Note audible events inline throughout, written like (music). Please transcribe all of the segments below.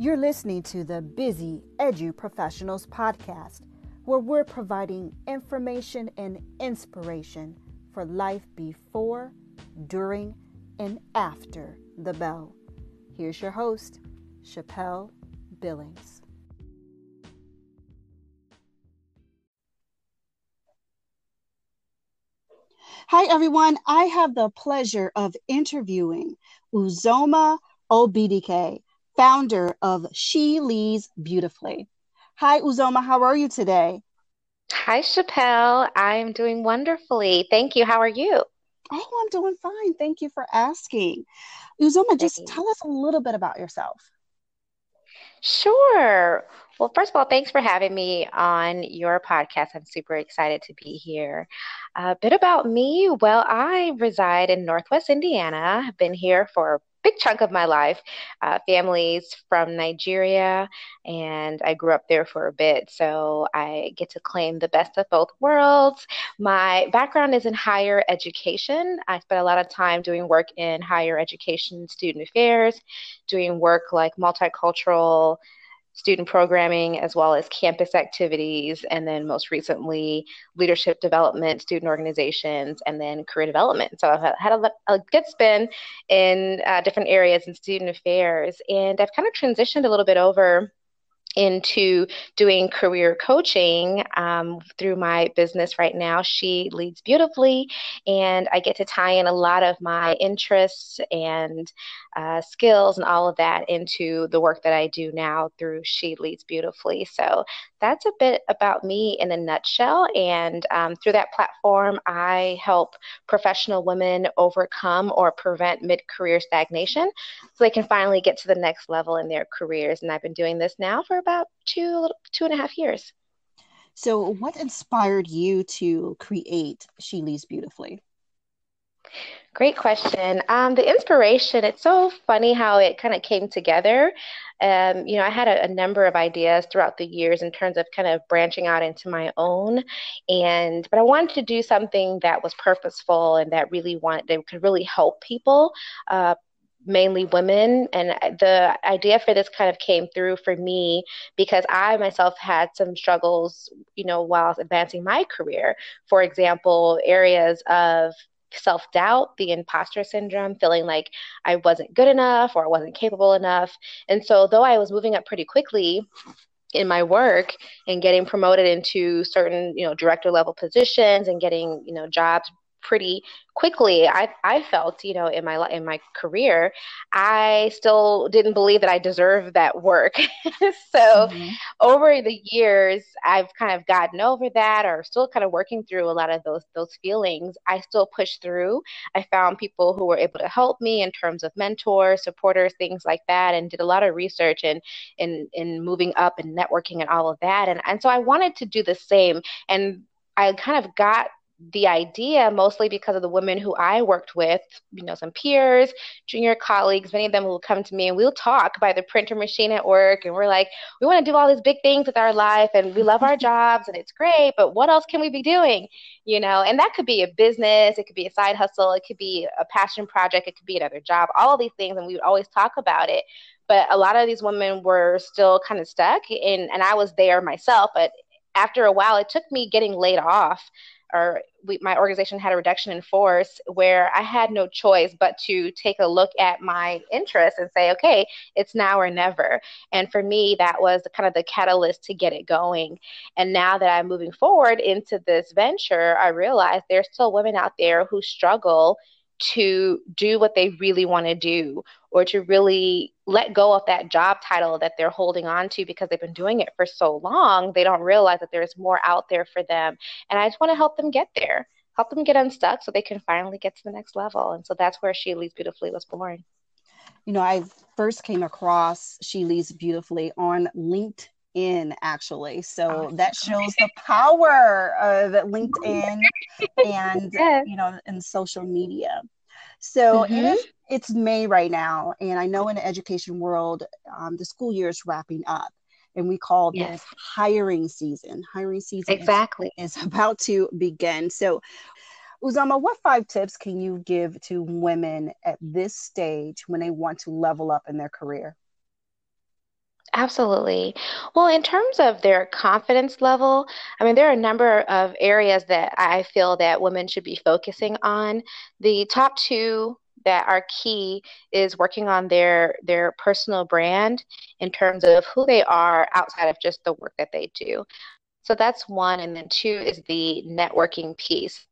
You're listening to the Busy Edu Professionals podcast, where we're providing information and inspiration for life before, during, and after the bell. Here's your host, Chappelle Billings. Hi, everyone. I have the pleasure of interviewing Uzoma Obidike, founder of She Leads Beautifully. Hi, Uzoma. How are you today? Hi, Chappelle. I'm doing wonderfully. Thank you. How are you? Oh, I'm doing fine. Thank you for asking. Uzoma, just tell us a little bit about yourself. Sure. Well, first of all, thanks for having me on your podcast. I'm super excited to be here. A bit about me. Well, I reside in Northwest Indiana. I've been here for big chunk of my life. Uh, families from Nigeria, and I grew up there for a bit. So I get to claim the best of both worlds. My background is in higher education. I spent a lot of time doing work in higher education, student affairs, doing work like multicultural student programming as well as campus activities, and then most recently leadership development, student organizations, and then career development. So I've had a, a good spin in uh, different areas in student affairs, and I've kind of transitioned a little bit over into doing career coaching um, through my business right now. She leads beautifully, and I get to tie in a lot of my interests and uh, skills and all of that into the work that I do now through She Leads Beautifully. So that's a bit about me in a nutshell. And um, through that platform, I help professional women overcome or prevent mid career stagnation so they can finally get to the next level in their careers. And I've been doing this now for about two, two and a half years. So, what inspired you to create She Leads Beautifully? Great question. Um, the inspiration, it's so funny how it kind of came together. Um, you know, I had a, a, number of ideas throughout the years in terms of kind of branching out into my own. And, but I wanted to do something that was purposeful and that really wanted, that could really help people. Uh, mainly women and the idea for this kind of came through for me because i myself had some struggles you know while advancing my career for example areas of self doubt, the imposter syndrome, feeling like I wasn't good enough or I wasn't capable enough. And so, though I was moving up pretty quickly, in my work and getting promoted into certain you know director level positions and getting you know jobs pretty quickly i i felt you know in my in my career i still didn't believe that i deserved that work. (laughs) So mm-hmm. over the years i've kind of gotten over that or still kind of working through a lot of those those feelings. I still push through. I found people who were able to help me in terms of mentors supporters things like that and did a lot of research and in in moving up and networking and all of that. And and so i wanted to do the same and I kind of got the idea mostly because of the women who I worked with, you know, some peers, junior colleagues, many of them will come to me and we'll talk by the printer machine at work. And we're like, we want to do all these big things with our life and we love our (laughs) jobs and it's great, but what else can we be doing? You know, and that could be a business, it could be a side hustle, it could be a passion project, it could be another job, all of these things. And we would always talk about it. But a lot of these women were still kind of stuck in, and I was there myself. But after a while, it took me getting laid off or we, my organization had a reduction in force where I had no choice but to take a look at my interests and say, okay, it's now or never. And for me, that was kind of the catalyst to get it going. And now that I'm moving forward into this venture, I realize there's still women out there who struggle to do what they really want to do or to really let go of that job title that they're holding on to because they've been doing it for so long they don't realize that there's more out there for them. And i just want to help them get there help them get unstuck so they can finally get to the next level. And so that's where she leads beautifully was born. You know i first came across she leads beautifully on linkedin in actually so oh, that shows the power of linkedin (laughs) and yes. you know in social media so mm-hmm. it is it's may right now and i know in the education world um, the school year is wrapping up and we call yes. this hiring season hiring season exactly is, is (laughs) about to begin so Uzoma, what five tips can you give to women at this stage when they want to level up in their career? Absolutely. Well, in terms of their confidence level, I mean, there are a number of areas that I feel that women should be focusing on. The top two that are key is working on their their personal brand in terms of who they are outside of just the work that they do. So that's one. And then two is the networking piece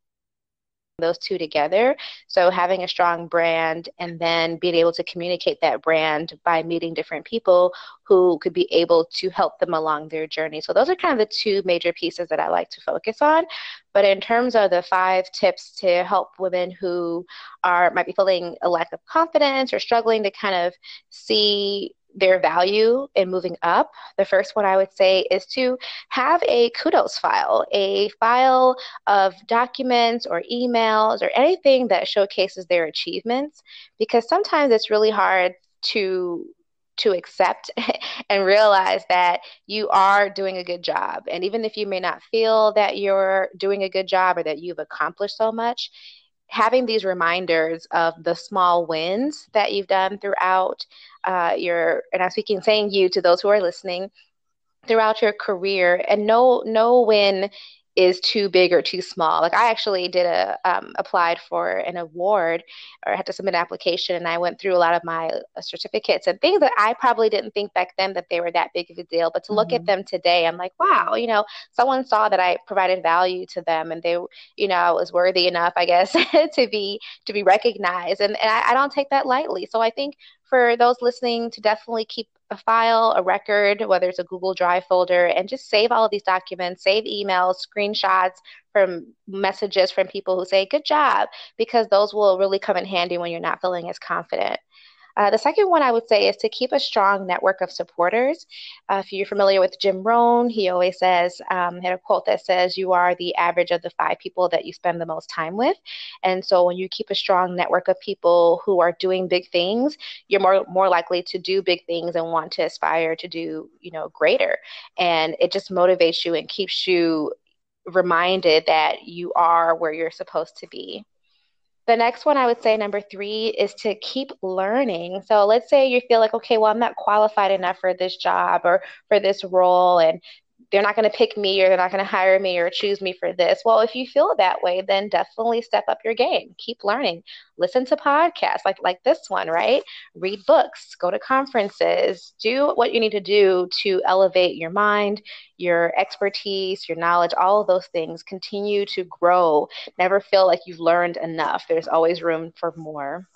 those two together. So having a strong brand and then being able to communicate that brand by meeting different people who could be able to help them along their journey. So those are kind of the two major pieces that I like to focus on. But in terms of the five tips to help women who are might be feeling a lack of confidence or struggling to kind of see their value in moving up, the first one I would say is to have a kudos file, a file of documents or emails or anything that showcases their achievements, because sometimes it's really hard to to accept (laughs) and realize that you are doing a good job. And even if you may not feel that you're doing a good job or that you've accomplished so much, having these reminders of the small wins that you've done throughout uh, your, and I'm speaking, saying you to those who are listening, throughout your career, and know know when is too big or too small. Like I actually did a um, applied for an award or had to submit an application, and I went through a lot of my uh, certificates and things that I probably didn't think back then that they were that big of a deal. But to mm-hmm. look at mm-hmm. them today, I'm like, wow, you know, someone saw that I provided value to them, and they, you know, I was worthy enough, I guess, (laughs) to be to be recognized, and, and I, I don't take that lightly. So I think for those listening to definitely keep a file, a record, whether it's a Google Drive folder, and just save all of these documents, save emails, screenshots from messages from people who say, Good job, because those will really come in handy when you're not feeling as confident. Uh, the second one I would say is to keep a strong network of supporters. Uh, if you're familiar with Jim Rohn, he always says, um, had a quote that says, You are the average of the five people that you spend the most time with. And so when you keep a strong network of people who are doing big things, you're more, more likely to do big things and want to aspire to do, you know, greater. And it just motivates you and keeps you reminded that you are where you're supposed to be. The next one I would say, number three, is to keep learning. So let's say you feel like, okay, well, I'm not qualified enough for this job or for this role, and they're not going to pick me or they're not going to hire me or choose me for this. Well, if you feel that way, then definitely step up your game. Keep learning. Listen to podcasts like like this one, right? Read books, go to conferences, do what you need to do to elevate your mind, your expertise, your knowledge, all of those things. Continue to grow. Never feel like you've learned enough. There's always room for more.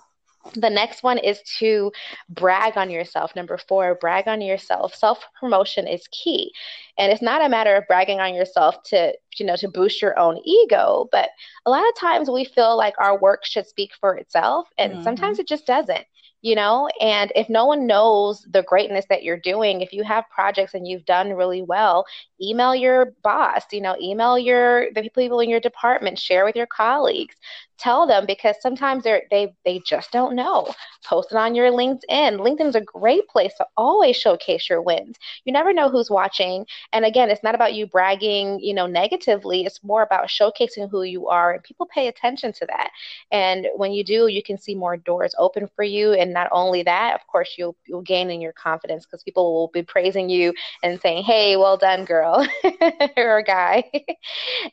The next one is to brag on yourself. Number four, brag on yourself. Self promotion is key. And it's not a matter of bragging on yourself to, you know, to boost your own ego, but a lot of times we feel like our work should speak for itself, and mm-hmm. sometimes it just doesn't you know and if no one knows the greatness that you're doing if you have projects and you've done really well email your boss you know email your the people in your department share with your colleagues tell them because sometimes they're they they just don't know. Post it on your linkedin. Linkedin's a great place to always showcase your wins. You never know who's watching. And again it's not about you bragging you know negatively. It's more about showcasing who you are and people pay attention to that. And when you do you can see more doors open for you. And not only that of course you'll you'll gain in your confidence because people will be praising you and saying hey well done girl (laughs) or guy. (laughs)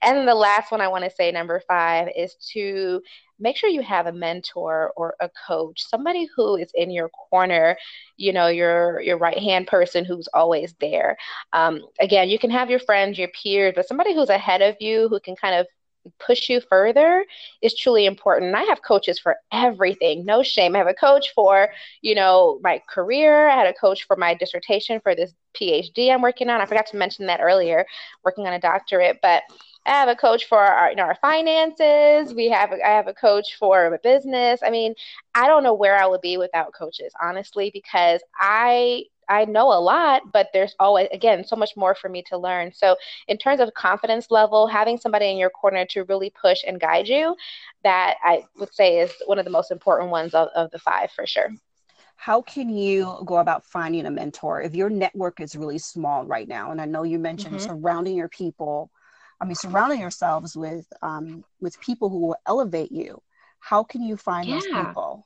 And the last one i want to say number five is to make sure you have a mentor or a coach, somebody who is in your corner, you know, your your right hand person who's always there. Um, again, you can have your friends, your peers, but somebody who's ahead of you who can kind of push you further is truly important. I have coaches for everything. No shame. I have a coach for, you know, my career. I had a coach for my dissertation for this PhD I'm working on. I forgot to mention that earlier, working on a doctorate, but I have a coach for our, you know, our finances. We have, a, I have a coach for a business. I mean, I don't know where I would be without coaches, honestly, because I I know a lot, but there's always, again, so much more for me to learn. So, in terms of confidence level, having somebody in your corner to really push and guide you, that I would say is one of the most important ones of, of the five for sure. How can you go about finding a mentor if your network is really small right now? And I know you mentioned mm-hmm. surrounding your people, I mean, surrounding yourselves with um, with people who will elevate you. How can you find yeah. those people?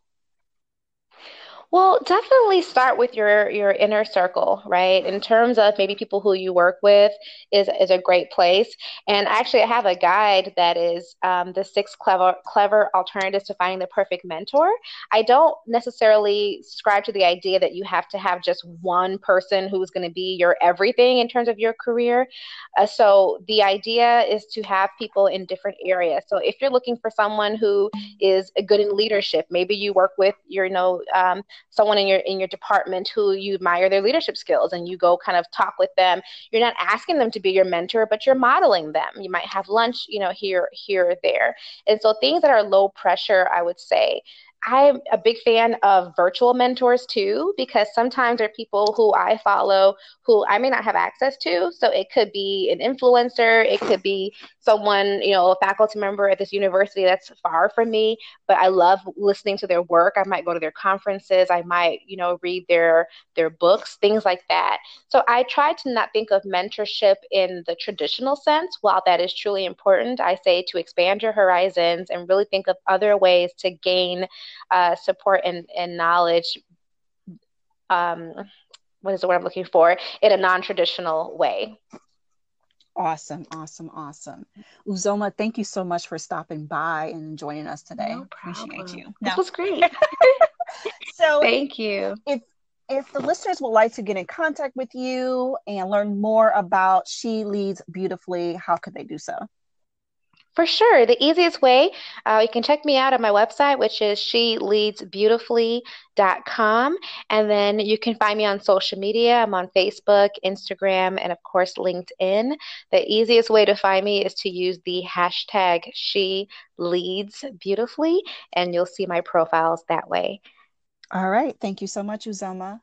Well, definitely start with your your inner circle, right? In terms of maybe people who you work with is is a great place. And actually, I have a guide that is um, the six clever clever alternatives to finding the perfect mentor. I don't necessarily subscribe to the idea that you have to have just one person who's going to be your everything in terms of your career. Uh, so the idea is to have people in different areas. So if you're looking for someone who is good in leadership, maybe you work with your, you know. Um, someone in your in your department who you admire their leadership skills and you go kind of talk with them. You're not asking them to be your mentor but you're modeling them. You might have lunch you know here here or there. And so things that are low pressure i would say I'm a big fan of virtual mentors too, because sometimes there are people who I follow who I may not have access to. So it could be an influencer, it could be someone, you know, a faculty member at this university that's far from me, but I love listening to their work. I might go to their conferences, I might, you know, read their their books, things like that. So I try to not think of mentorship in the traditional sense. While that is truly important, I say to expand your horizons and really think of other ways to gain uh, support and, and knowledge. Um, what is the word I'm looking for? In a non traditional way. Awesome, awesome, awesome. Uzoma, thank you so much for stopping by and joining us today. No Appreciate you. This was great. (laughs) so thank you. If if the listeners would like to get in contact with you and learn more about She Leads Beautifully, how could they do so? For sure. The easiest way, uh, you can check me out on my website, which is sheleadsbeautifully.com. And then you can find me on social media. I'm on Facebook, Instagram, and of course, LinkedIn. The easiest way to find me is to use the hashtag she leads beautifully, and you'll see my profiles that way. All right. Thank you so much, Uzoma.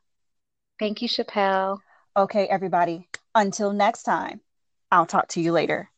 Thank you, Chappelle. Okay, everybody. Until next time, I'll talk to you later.